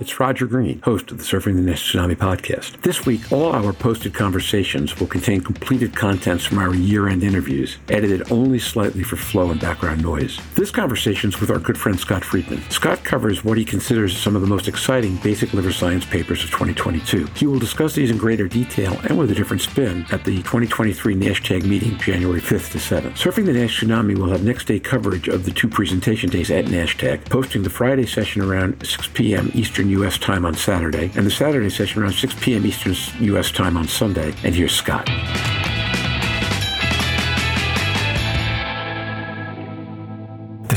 it's Roger Green, host of the Surfing the Nash Tsunami podcast. This week, all our posted conversations will contain completed contents from our year-end interviews, edited only slightly for flow and background noise. This conversation is with our good friend Scott Friedman. Scott covers what he considers some of the most exciting basic liver science papers of 2022. He will discuss these in greater detail and with a different spin at the 2023 NASHTAG meeting, January 5th to 7th. Surfing the Nash Tsunami will have next day coverage of the two presentation days at NASHTAG, posting the Friday session around 6 p.m. Eastern U.S. time on Saturday, and the Saturday session around 6 p.m. Eastern U.S. time on Sunday. And here's Scott.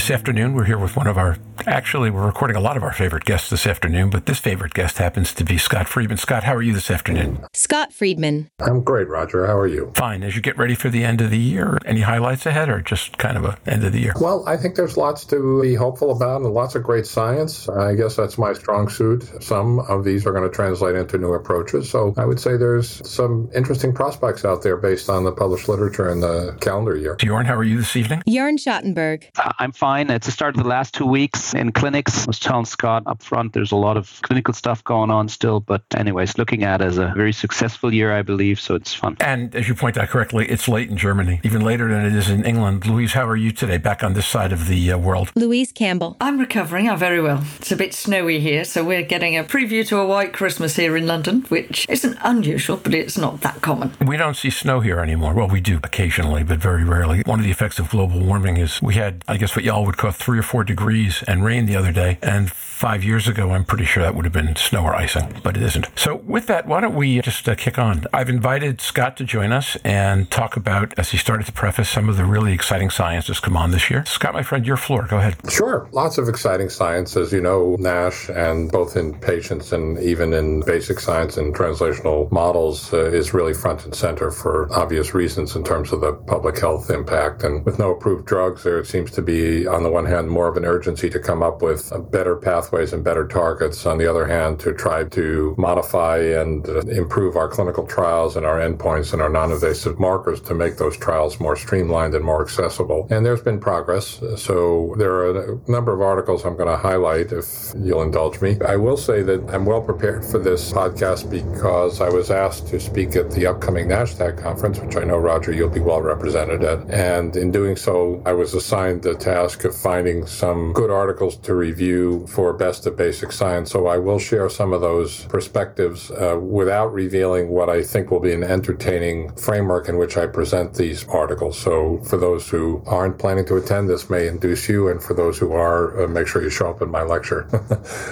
This afternoon, we're here with one of our Actually, we're recording a lot of our favorite guests this afternoon, but this favorite guest happens to be Scott Friedman. Scott, how are you this afternoon? Scott Friedman. I'm great, Roger. How are you? Fine. As you get ready for the end of the year, any highlights ahead or just kind of a end of the year? Well, I think there's lots to be hopeful about and lots of great science. I guess that's my strong suit. Some of these are going to translate into new approaches. So I would say there's some interesting prospects out there based on the published literature in the calendar year. Bjorn, how are you this evening? Jörn Schattenberg. Uh, I'm fine. It's the start of the last two weeks in clinics. I was telling Scott up front, there's a lot of clinical stuff going on still. But, anyways, looking at as a very successful year, I believe. So it's fun. And as you point out correctly, it's late in Germany, even later than it is in England. Louise, how are you today back on this side of the uh, world? Louise Campbell. I'm recovering. I'm very well. It's a bit snowy here, so we're getting a preview to a white Christmas here in London, which isn't unusual, but it's not that common. We don't see snow here anymore. Well, we do occasionally, but very rarely. One of the effects of global warming is we had, I guess, what y'all would call three or four degrees and rain the other day. And five years ago, I'm pretty sure that would have been snow or icing, but it isn't. So, with that, why don't we just uh, kick on? I've invited Scott to join us and talk about, as he started to preface, some of the really exciting science that's come on this year. Scott, my friend, your floor. Go ahead. Sure. Lots of exciting science, as you know, NASH, and both in patients and even in basic science and translational models, uh, is really front and center for obvious reasons in terms of the public health impact. And with no approved drugs, there seems to be, on the one hand, more of an urgency to come up with better pathways and better targets. On the other hand, to try to modify and uh, improve our clinical trials and our endpoints and our non-invasive markers to make those trials more streamlined and more accessible. And there's been progress. So there are a number of articles I'm going to highlight if you'll indulge me. I will say that I'm well prepared for this podcast because I was asked to speak at the upcoming NASHTAG conference, which I know, Roger, you'll be well represented at. And in doing so, I was assigned the task of finding some good articles to review for best of basic science. So I will share some of those perspectives uh, without revealing what I think will be an entertaining framework in which I present these articles. So for those who aren't planning to attend, this may induce you. And for those who are, uh, make sure you show up in my lecture.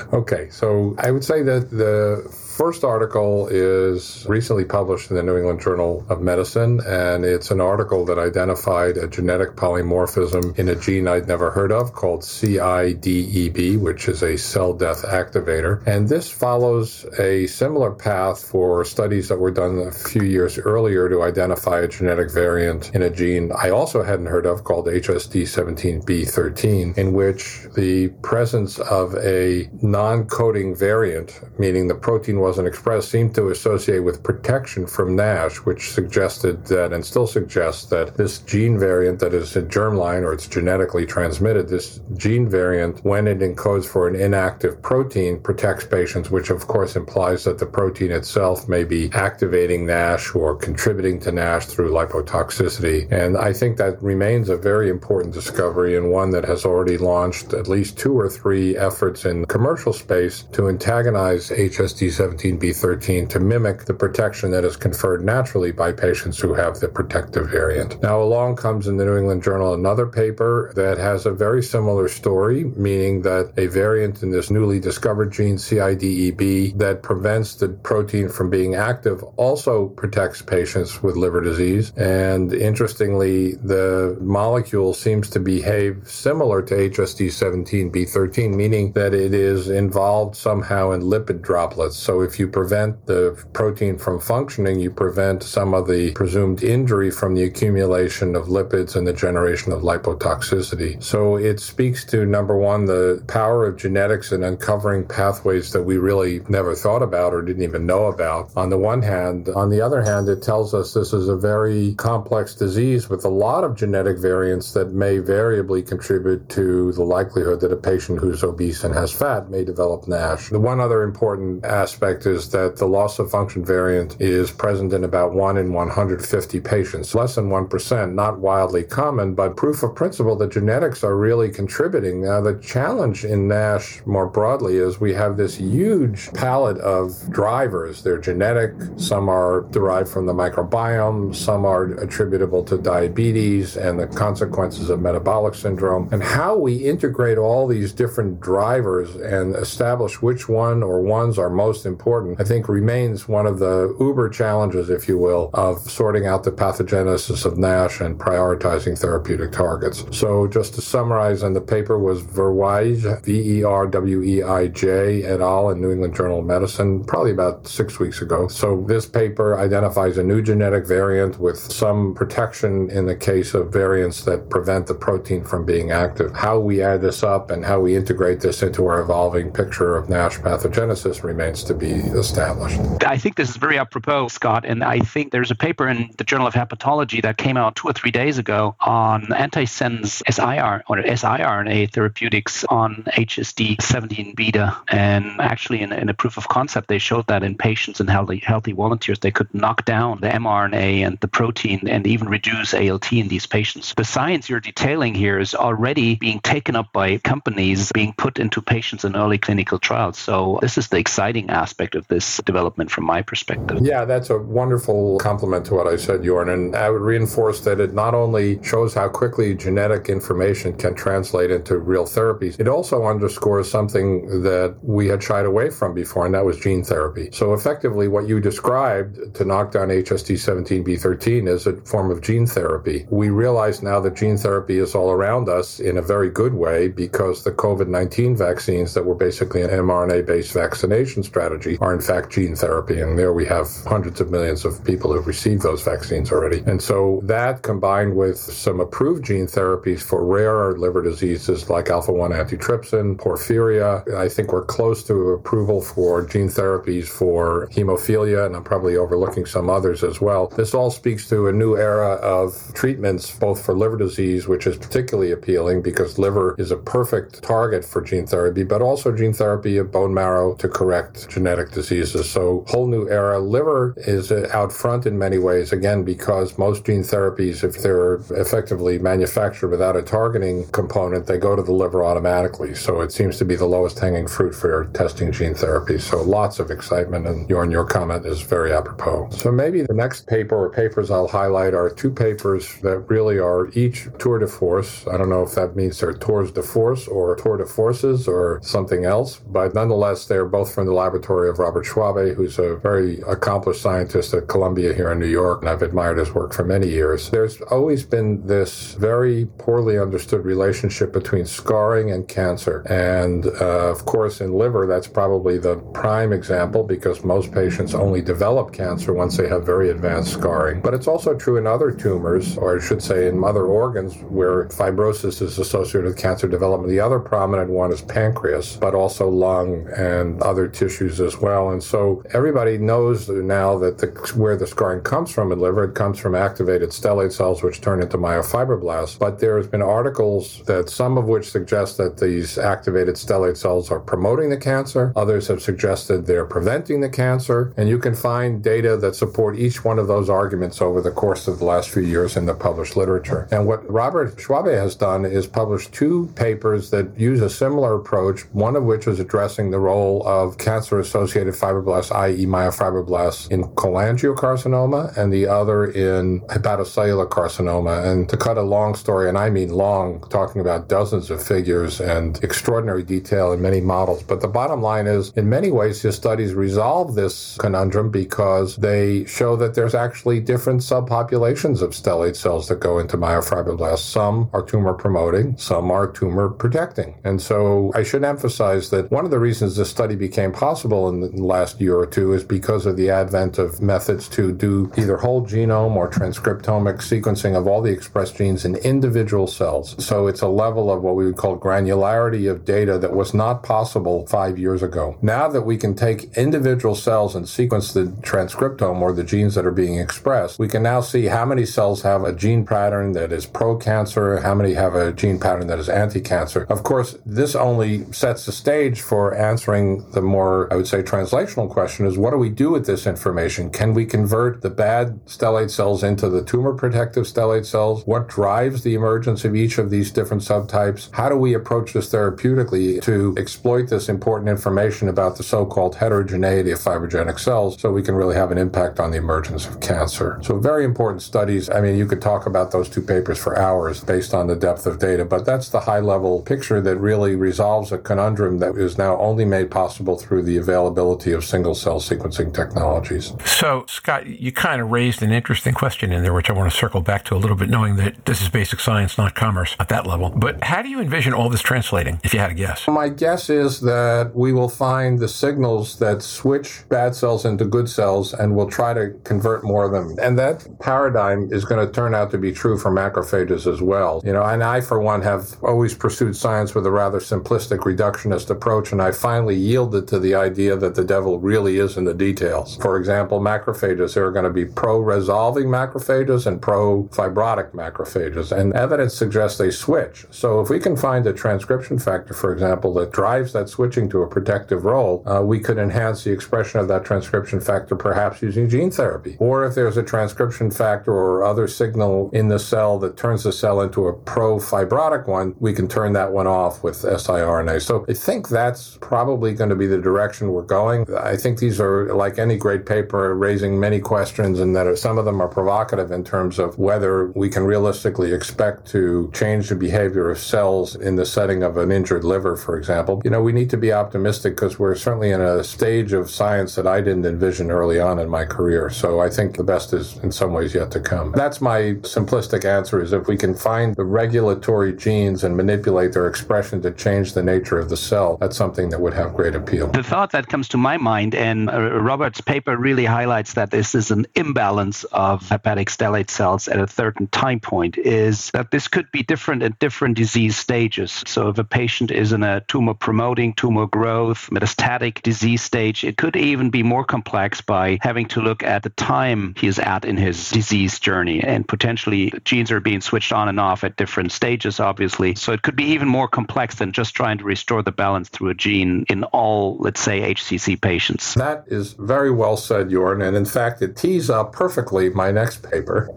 okay. So I would say that the first article is recently published in the New England Journal of Medicine, and it's an article that identified a genetic polymorphism in a gene I'd never heard of called CIDEB, which is a cell death activator. And this follows a similar path for studies that were done a few years earlier to identify a genetic variant in a gene I also hadn't heard of called HSD17B13, in which the presence of a non coding variant, meaning the protein was wasn't expressed seemed to associate with protection from NASH, which suggested that, and still suggests that this gene variant that is a germline or it's genetically transmitted, this gene variant, when it encodes for an inactive protein, protects patients, which of course implies that the protein itself may be activating NASH or contributing to NASH through lipotoxicity. And I think that remains a very important discovery and one that has already launched at least two or three efforts in commercial space to antagonize HSD17 17b13 to mimic the protection that is conferred naturally by patients who have the protective variant. Now, along comes in the New England Journal another paper that has a very similar story, meaning that a variant in this newly discovered gene, CIDEB, that prevents the protein from being active also protects patients with liver disease. And interestingly, the molecule seems to behave similar to HSD17B13, meaning that it is involved somehow in lipid droplets. So if you prevent the protein from functioning, you prevent some of the presumed injury from the accumulation of lipids and the generation of lipotoxicity. So it speaks to number one, the power of genetics in uncovering pathways that we really never thought about or didn't even know about. On the one hand, on the other hand, it tells us this is a very complex disease with a lot of genetic variants that may variably contribute to the likelihood that a patient who's obese and has fat may develop NASH. The one other important aspect is that the loss of function variant is present in about 1 in 150 patients, less than 1%, not wildly common, but proof of principle that genetics are really contributing. Now, the challenge in NASH more broadly is we have this huge palette of drivers. They're genetic, some are derived from the microbiome, some are attributable to diabetes and the consequences of metabolic syndrome. And how we integrate all these different drivers and establish which one or ones are most important, I think remains one of the uber challenges, if you will, of sorting out the pathogenesis of NASH and prioritizing therapeutic targets. So just to summarize, and the paper was Verweij, V-E-R-W-E-I-J et al. in New England Journal of Medicine, probably about six weeks ago. So this paper identifies a new genetic variant with some protection in the case of variants that prevent the protein from being active. How we add this up and how we integrate this into our evolving picture of NASH pathogenesis remains to be established. I think this is very apropos, Scott, and I think there's a paper in the Journal of Hepatology that came out two or three days ago on antisense SIR or siRNA therapeutics on HSD 17 beta. And actually, in, in, a proof of concept, they showed that in patients and healthy, healthy volunteers, they could knock down the mRNA and the protein and even reduce ALT in these patients. The science you're detailing here is already being taken up by companies, being put into patients in early clinical trials. So, this is the exciting aspect of this development from my perspective. Yeah, that's a wonderful compliment to what I said, Jorn. And I would reinforce that it not only shows how quickly genetic information can translate into real therapies, it also underscores something that we had shied away from before, and that was gene therapy. So effectively, what you described to knock down HSD17B13 is a form of gene therapy. We realize now that gene therapy is all around us in a very good way because the COVID 19 vaccines that were basically an mRNA based vaccination strategy are in fact gene therapy. And there we have hundreds of millions of people who've received those vaccines already. And so that combined with some approved gene therapies for rare liver diseases like alpha 1 antitrypsin, porphyria, I think we're close to approval for gene therapies for hemophilia, and I'm probably overlooking some others as well. This all speaks to a new era of treatments, both for liver disease, which is particularly appealing because liver is a perfect target for gene therapy, but also gene therapy of bone marrow to correct genetic diseases. So, whole new era. Liver is uh, out front in many ways, again, because most gene therapies, if they're effectively manufactured without a targeting component, they go to the liver automatically. So, it seems to be the lowest hanging fruit for testing gene therapy. So, lots of excitement, and your, your comment is very apropos. So, maybe the next paper or papers I'll highlight are two papers that really are each tour de force. I don't know if that means they're tours de force or tour de forces or something else, but nonetheless, they're both from the laboratory of Robert Schwabe, who's a very accomplished scientist at Columbia here in New York, and I've admired his work for many years. There's always been this very poorly understood relationship between scarring and cancer. And uh, of course, in liver, that's probably the prime example because most patients only develop cancer once they have very advanced scarring. But it's also true in other tumors, or I should say in other organs where fibrosis is associated with cancer development. The other prominent one is pancreas, but also lung and other tissues as well. And so everybody knows now that the, where the scarring comes from in liver, it comes from activated stellate cells, which turn into myofibroblasts. But there's been articles that some of which suggest that these activated stellate cells are promoting the cancer. Others have suggested they're preventing the cancer. And you can find data that support each one of those arguments over the course of the last few years in the published literature. And what Robert Schwabe has done is published two papers that use a similar approach, one of which is addressing the role of cancer associated fibroblasts, i.e., myofibroblasts, in cholangiocarcinoma, and the other in hepatocellular carcinoma. And to cut a long story, and I mean long, talking about dozens of figures and extraordinary detail in many models. But the bottom line is, in many ways, his studies resolve this conundrum because they show that there's actually different subpopulations of stellate cells that go into myofibroblasts. Some are tumor promoting, some are tumor protecting. And so I should emphasize that one of the reasons this study became possible in the last year or two is because of the advent of methods to do either whole genome or transcriptomic sequencing of all the expressed genes in individual cells. So it's a level of what we would call granularity of data that was not possible five years ago. Now that we can take individual cells and sequence the transcriptome or the genes that are being expressed, we can now see how many cells have a gene pattern that is pro-cancer, how many have a gene pattern that is anti-cancer. Of course, this only sets the stage for answering the more, I would say, translational question is what do we do with this information? Can we convert the bad stellate cells into the tumor protective stellate cells? What drives the emergence of each of these different subtypes? How do we approach this therapeutically to exploit this important information about the so-called heterogeneity of fibrogenic cells so we can really have an impact on the emergence of cancer? So very important studies. I mean, you could talk about those two papers for hours based on the depth of data, but that's the high level picture that really resolves a conundrum that is now only made possible through the availability of single cell sequencing technologies. So, Scott, you kind of raised an interesting question in there, which I want to circle back to a little bit, knowing that this is basic science, not commerce at that level. But how do you envision all this translating, if you had a guess? My guess is that we will find the signals that switch bad cells into good cells and we'll try to convert more of them. And that paradigm is going to turn out to be true for macrophages as well. You know, and I, for one, have always pursued science with a rather simplistic reductionist approach, and I finally yielded to the idea that the devil really is in the details. For example, macrophages, there are going to be pro-resolving macrophages and pro-fibrotic macrophages, and evidence suggests they switch. So if we can find a transcription factor, for example, that drives that switching to a protective role, uh, we could enhance the expression of that transcription factor perhaps using gene therapy. Or if there's a transcription factor or other signal in the cell that turns the cell into a pro-fibrotic one, we can turn that one off with siRNA. So I think that's probably going to be the direction we're going. I think these are, like any great paper, raising many questions and that some of them are provocative in terms of whether we can realistically expect to change the behavior of cells in the setting of an injured liver, for example. You know, we need to be optimistic because we're certainly in a stage of science that I didn't envision early on in my career. So I think the best is in some ways yet to come. That's my simplistic answer is if we can find the regulatory genes and manipulate their expression to change the nature of the cell, that's something that would have great appeal. The thought that comes to my mind, and uh, Robert's paper really highlights that this is an imbalance of hepatic stellate cells at a certain time point, is that this could be different at different disease stages. So if a patient is in a tumor promoting, tumor growth, metastatic disease stage, it could even be more complex by having to look at the time he is at in his disease journey. And potentially genes are being switched on and off at different stages, obviously. So it could be even more complex than just trying to restore the balance through a gene in all, let's say, HCC patients. That is very well said, Jorn. And in fact, it tees up perfectly my next paper.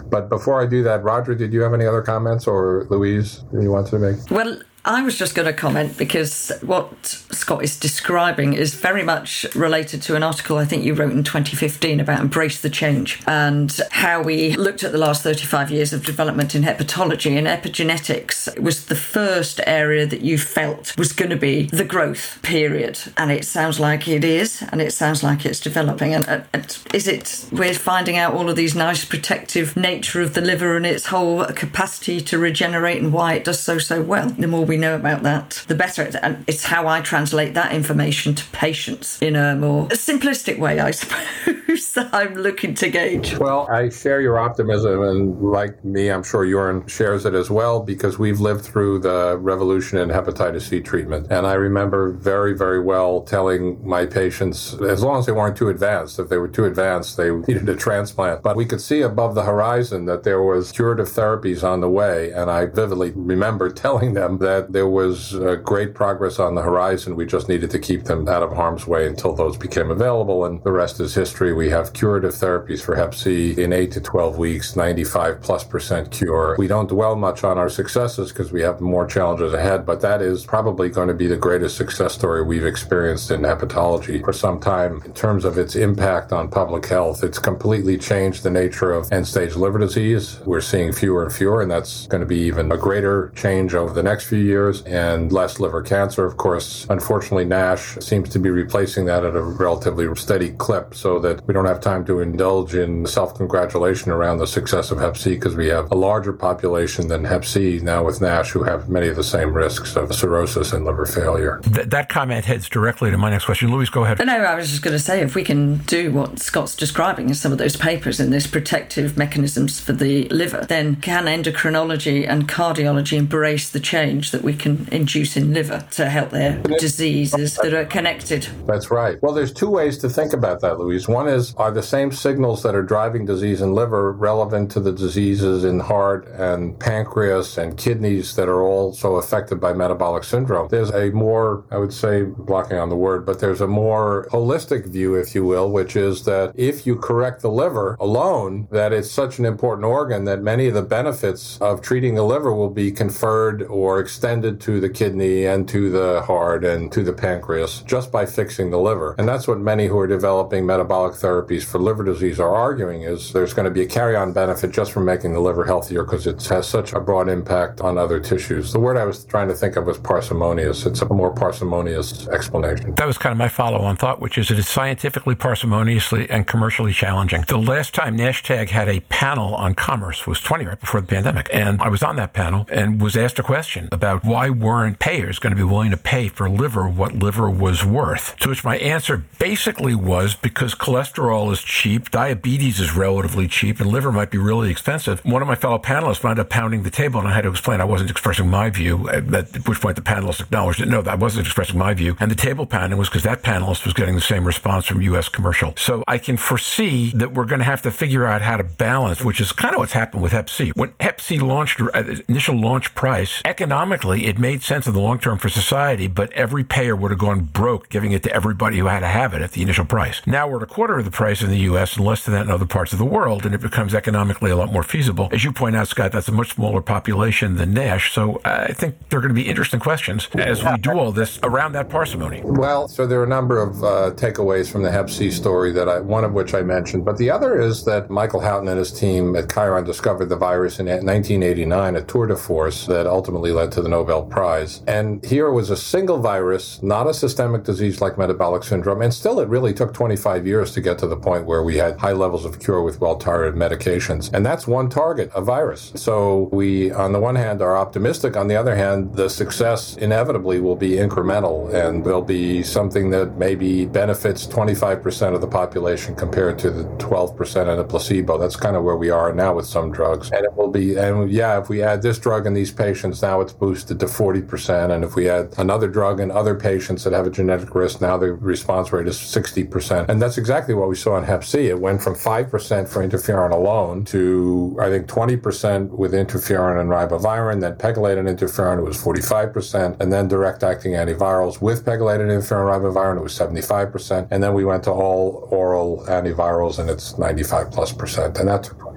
but before I do that, Roger, did you have any other comments or Louise you wanted to make? Well, I was just going to comment because what Scott is describing is very much related to an article I think you wrote in 2015 about Embrace the Change and how we looked at the last 35 years of development in hepatology and epigenetics was the first area that you felt was going to be the growth period. And it sounds like it is, and it sounds like it's developing. And, uh, and is it, we're finding out all of these nice protective nature of the liver and its whole capacity to regenerate and why it does so, so well. The more we know about that, the better. And it's how I translate that information to patients in a more simplistic way, I suppose, that I'm looking to gauge. Well, I share your optimism, and like me, I'm sure Jorn shares it as well because we've lived through the revolution in hepatitis C treatment. And I remember very, very well telling my patients, as long as they weren't too advanced, if they were too advanced, they needed a transplant. But we could see above the horizon that there was curative therapies on the way. And I vividly remember telling them that there was uh, great progress on the horizon. We just needed to keep them out of harm's way until those became available. And the rest is history. We have curative therapies for Hep C in 8 to 12 weeks, 95 plus percent cure. We don't dwell much on our successes because we have more challenges ahead, but that is probably going to be the greatest success story we've experienced in hepatology for some time in terms of its impact on public health. It's completely changed the nature of end stage liver disease. We're seeing fewer and fewer, and that's going to be even a greater change over the next few years and less liver cancer. Of course, unfortunately, NASH seems to be replacing that at a relatively steady clip so that we don't have time to indulge in self congratulation around the success of Hep C because we have a larger population than Hep C now with NASH who have many of the same risks of cirrhosis and liver failure. Th- that comment heads directly to my next question. Louise, go ahead. No, I was just going to say if we can do what Scott's describing in some of those papers in this protective mechanisms for the liver, then can endocrinology and cardiology embrace the change that we can induce in liver to help their diseases that are connected? That's right. Well, there's two ways to think about that, Louise. One is are the same signals that are driving disease in liver relevant to the diseases in heart and pancreas and kidneys that are also affected by metabolic syndrome? There's a more, I would say, blocking on the word, but there's a more holistic view, if you will, which is that if you correct the liver alone, that it's such an important organ that many of the benefits of treating the liver will be conferred or extended to the kidney and to the heart and to the pancreas just by fixing the liver. And that's what many who are developing metabolic therapies for liver disease are arguing is there's going to be a carry-on benefit just from making the liver healthier because it has such a broad impact on other tissues. The word I was trying to think of was parsimonious. It's a more parsimonious explanation. That was kind of my follow-on thought, which is it is scientifically parsimoniously and commercially challenging. The last time NASHTAG had a panel on commerce was 20 right before the pandemic, and I was on that panel and was asked a question about why weren't payers going to be willing to pay for liver what liver was worth. To which my answer basically was because cholesterol is cheap, diabetes is relatively cheap, and liver might be really expensive. One of my fellow panelists wound up pounding the table, and I had to explain I wasn't expressing my view. Uh, at which point the panelists acknowledged that no, I wasn't expressing my view. And the table pounding was because that panelist was getting the same response from U.S. commercial. So I can foresee that we're going to have to figure out how to balance, which is kind of what's happened with Hep C. When Hep C launched at initial launch price, economically it made sense in the long term for society, but every payer would have gone broke giving it to everybody who had to have it at the initial price. Now we're at a quarter of the price in the U.S. and less than that in other parts of the world, and it becomes economically a lot more feasible. As you point out, Scott, that's a much smaller population than NASH, so I think there are going to be interesting questions as we do all this around that parsimony. Well, so there are a number of uh, takeaways from the Hep C story that I, one of which I mentioned, but the other is that Michael Houghton and his team at Chiron discovered the virus in 1989, a tour de force that ultimately led to the Nobel Prize. And here was a single virus, not a systemic disease like metabolic syndrome, and still it really took 25 years to get to the point where we had high levels of cure with well-tolerated medications. And that's one target, a virus. So we, on the one hand, are optimistic. On the other hand, the success inevitably will be incremental and there'll be something that maybe benefits 25% of the population compared to the 12% in a placebo. That's kind of where we are now with some drugs. And it will be, and yeah, if we add this drug in these patients, now it's boosted to 40%. And if we add another drug in other patients that have a genetic risk, now the response rate is 60%. And that's exactly what we saw in Hep C. It went from 5% for interferon alone to, I think, 20% with interferon and ribavirin. Then pegylated interferon, was 45%. And then direct acting antivirals with pegylated interferon and ribavirin, it was 75%. And then we went to all oral antivirals and it's 95 plus percent. And that took 25 years.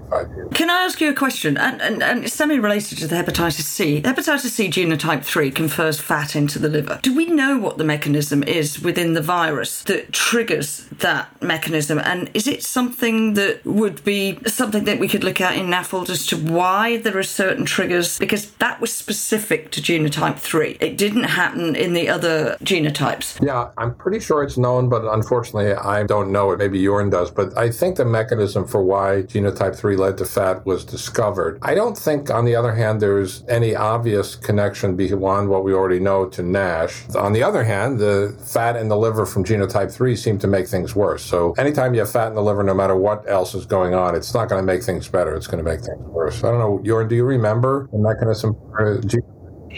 Can I ask you a question? And, and, and it's semi related to the hepatitis C. Hepatitis C genotype 3 confers fat into the liver. Do we know what the mechanism is within the virus that triggers that mechanism? And is it something that would be something that we could look at in NAFLD as to why there are certain triggers? Because that was specific to genotype 3. It didn't happen in the other genotypes. Yeah, I'm pretty sure it's known, but unfortunately, I don't know it. Maybe Jorn does. But I think the mechanism for why genotype 3 led to fat was discovered. I don't think, on the other hand, there's any obvious connection beyond what we already know to NASH. On the other hand, the fat in the liver from genotype 3 seem to make things worse. So anytime you have fat in the liver, no matter what else is going on, it's not going to make things better. It's going to make things worse. I don't know. Jorn, do you remember the mechanism for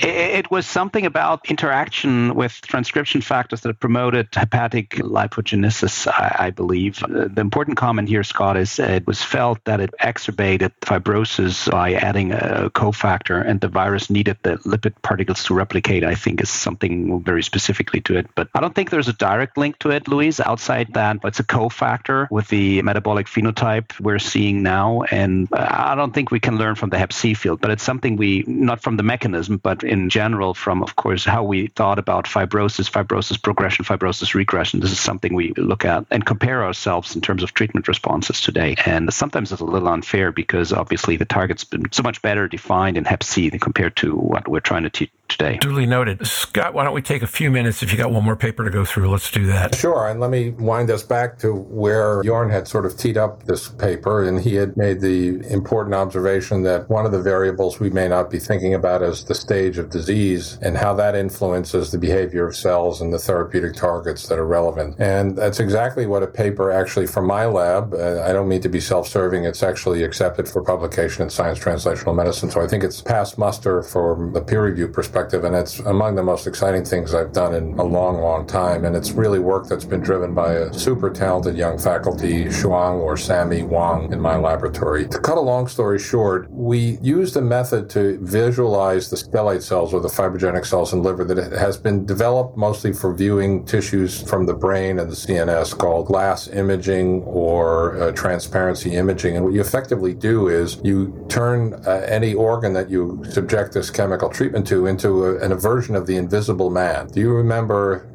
it was something about interaction with transcription factors that promoted hepatic lipogenesis, I, I believe. Uh, the important comment here, Scott, is it was felt that it exacerbated fibrosis by adding a cofactor, and the virus needed the lipid particles to replicate, I think, is something very specifically to it. But I don't think there's a direct link to it, Louise, outside that. It's a cofactor with the metabolic phenotype we're seeing now. And uh, I don't think we can learn from the Hep C field, but it's something we, not from the mechanism, but in general from, of course, how we thought about fibrosis, fibrosis progression, fibrosis regression. This is something we look at and compare ourselves in terms of treatment responses today. And sometimes it's a little unfair because obviously the target's been so much better defined in Hep C compared to what we're trying to today. Duly noted. Scott, why don't we take a few minutes? If you got one more paper to go through, let's do that. Sure. And let me wind us back to where Jorn had sort of teed up this paper, and he had made the important observation that one of the variables we may not be thinking about is the stage of disease and how that influences the behavior of cells and the therapeutic targets that are relevant. And that's exactly what a paper actually from my lab, uh, I don't mean to be self serving, it's actually accepted for publication in Science Translational Medicine. So I think it's passed muster from the peer review perspective, and it's among the most exciting things I've done in a long, long time. And it's really work that's been driven by a super talented young faculty, Shuang or Sammy Wang, in my laboratory. To cut a long story short, we used a method to visualize the stellate cells or the fibrogenic cells in liver that has been developed mostly for viewing tissues from the brain and the CNS called glass imaging or uh, transparency imaging. And what you effectively do is you turn uh, any organ that you subject this chemical treatment to into a, an aversion of the invisible man. Do you remember?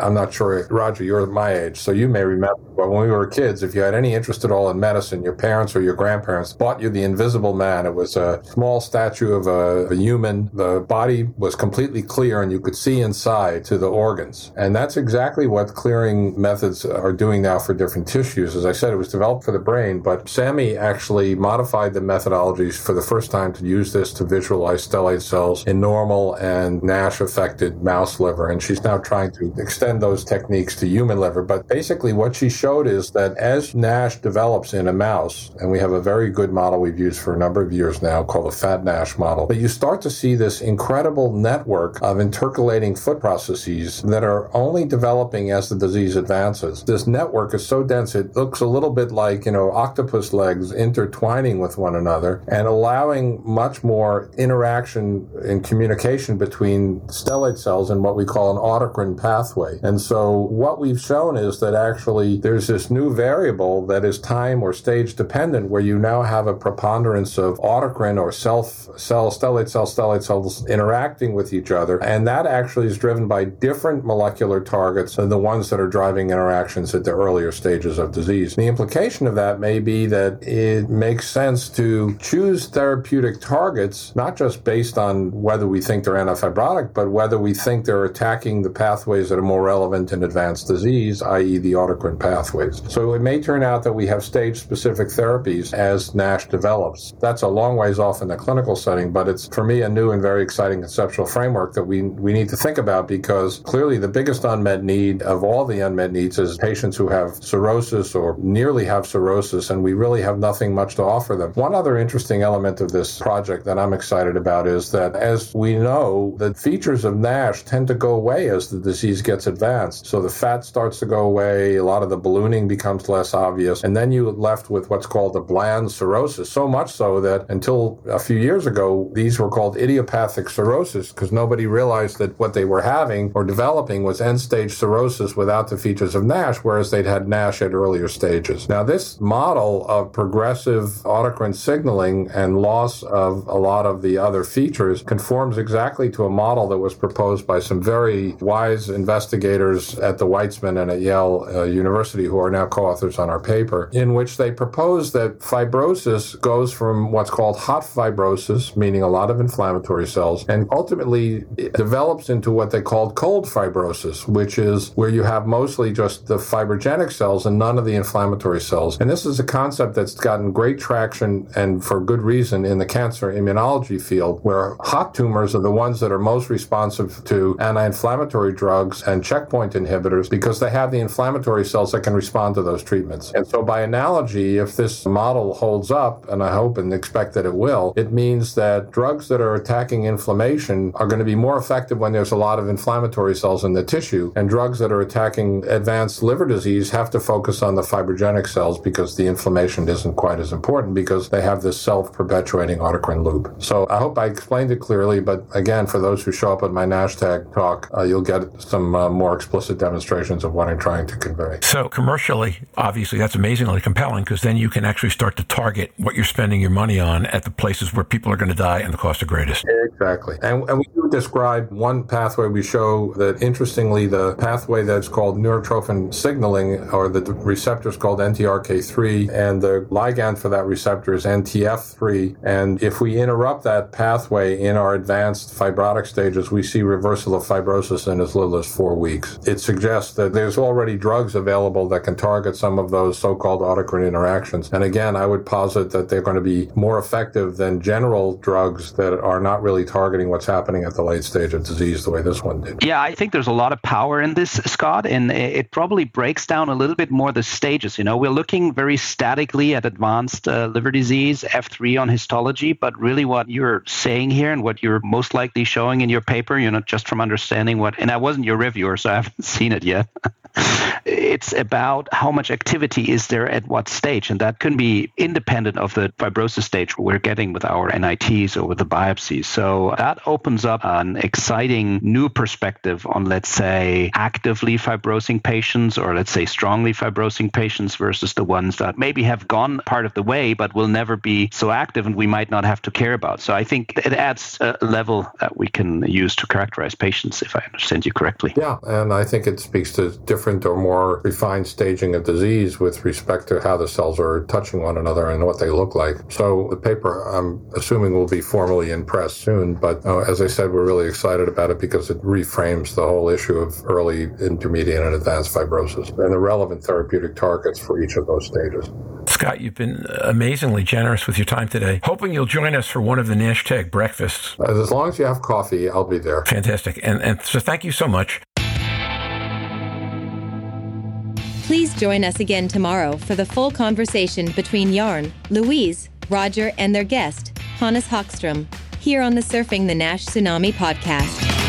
I'm not sure, Roger, you're my age, so you may remember, but when we were kids, if you had any interest at all in medicine, your parents or your grandparents bought you the invisible man. It was a small statue of a, a human. The body was completely clear and you could see inside to the organs. And that's exactly what clearing methods are doing now for different tissues. As I said, it was developed for the brain, but Sammy actually modified the methodologies for the first time to use this to visualize stellate cells in normal and NASH affected mouse liver. And she's now trying to extend those techniques to human liver. But basically, what she showed is that as NASH develops in a mouse, and we have a very good model we've used for a number of years now called the FAT NASH model, but you start to see this incredible network of intercalating foot processes that are only developing as the disease advances. This network is so dense, it looks a little bit like, you know, octopus legs intertwining with one another and allowing much more interaction and communication between stellate cells and what we call an autocrine pathway. And so what we've shown is that actually there's this new variable that is time or stage dependent where you now have a preponderance of autocrine or self cell, stellate cell, stellate cells interacting with each other. And that actually is driven by different molecular targets than the ones that are driving interactions at the earlier stages of disease. The implication of that may be that it makes sense to choose therapeutic targets, not just based on whether we think they're antifibrotic, but whether we think they're attacking the pathways that are more relevant in advanced disease, i.e., the autocrine pathways. So it may turn out that we have stage specific therapies as NASH develops. That's a long ways off in the clinical setting, but it's for me a new and very exciting conceptual framework that we, we need to think about because clearly the biggest unmet need of all the unmet needs is patients who have cirrhosis or nearly have cirrhosis, and we really have nothing much to offer them. One other interesting element of this project that I'm excited about is that as we know, the features of NASH tend to go away as the disease gets advanced. So the fat starts to go away, a lot of the ballooning becomes less obvious, and then you're left with what's called a bland cirrhosis. So much so that until a few years ago, these were called idiopathic cirrhosis because nobody realized that what they were having or developing was end stage cirrhosis without the features of NASH, whereas they'd had NASH at earlier stages. Now, this model of progressive autocrine signaling and loss of a lot of the other features conforms exactly to a model that was proposed by some very wise investigators at the Weizmann and at Yale uh, University who are now co-authors on our paper, in which they propose that fibrosis goes from what's called hot fibrosis, meaning a lot of inflammatory cells, and ultimately develops into what they called cold fibrosis, which is where you have mostly just the fibrogenic cells and none of the inflammatory cells. And this is a concept that's gotten great traction and for good reason in the cancer immunology field, where hot tumors are the ones that are most responsive to anti-inflammatory drugs and checkpoint inhibitors because they have the inflammatory cells that can respond to those treatments. And so by analogy, if this model holds up, and I hope and expect that it will, it means that drugs that are attacking inflammation are going to be more effective when there's a lot of inflammatory cells in the tissue, and drugs that are attacking advanced liver disease have to focus on the fibrogenic cells because the inflammation isn't quite as important because they have this self-perpetuating autocrine loop. So I hope I explained it clearly, but again, for those who show up at my NASH-TAG talk, uh, you'll get some uh, more explicit demonstrations of what I'm trying to convey. So commercially, obviously, that's amazingly compelling because then you can actually start to target what you're spending your money on at the places where people are going to die and the cost are greatest. Exactly. And, and we do describe one pathway. We show that, interestingly, the pathway that's called neurotrophin signaling, or the receptor is called NTRK3, and the ligand for that receptor is NTF3. And if we interrupt that pathway in our advanced fibrotic stages, we see reversal of fibrosis in as little as four weeks. It suggests that there's already drugs available that can target some of those so-called autocrine interactions. And again, I would posit that they're going to be more effective than general drugs that are not really targeting what's happening at the late stage of disease the way this one did. Yeah, I think there's a lot of power in this, Scott, and it probably breaks down a little bit more the stages. You know, we're looking very statically at advanced uh, liver disease, F3 on histology, but really what you're saying here and what you're most likely showing in your paper, you know, just from understanding what, and I wasn't your reviewer, so I haven't seen it yet. It's about how much activity is there at what stage, and that can be independent of the fibrosis stage we're getting with our NITs or with the biopsies. So that opens up an exciting new perspective on, let's say, actively fibrosing patients or let's say strongly fibrosing patients versus the ones that maybe have gone part of the way but will never be so active and we might not have to care about. So I think it adds a level that we can use to characterize patients, if I understand you correctly. Yeah, and I think it speaks to different or more refined staging of disease with respect to how the cells are touching one another and what they look like. So the paper, I'm assuming, will be formally in press soon. But uh, as I said, we're really excited about it because it reframes the whole issue of early, intermediate, and advanced fibrosis and the relevant therapeutic targets for each of those stages. Scott, you've been amazingly generous with your time today. Hoping you'll join us for one of the NASH breakfasts. As long as you have coffee, I'll be there. Fantastic. And, and so thank you so much. Please join us again tomorrow for the full conversation between Jorn, Louise, Roger, and their guest, Hannes Hagström, here on the Surfing the NASH Tsunami podcast.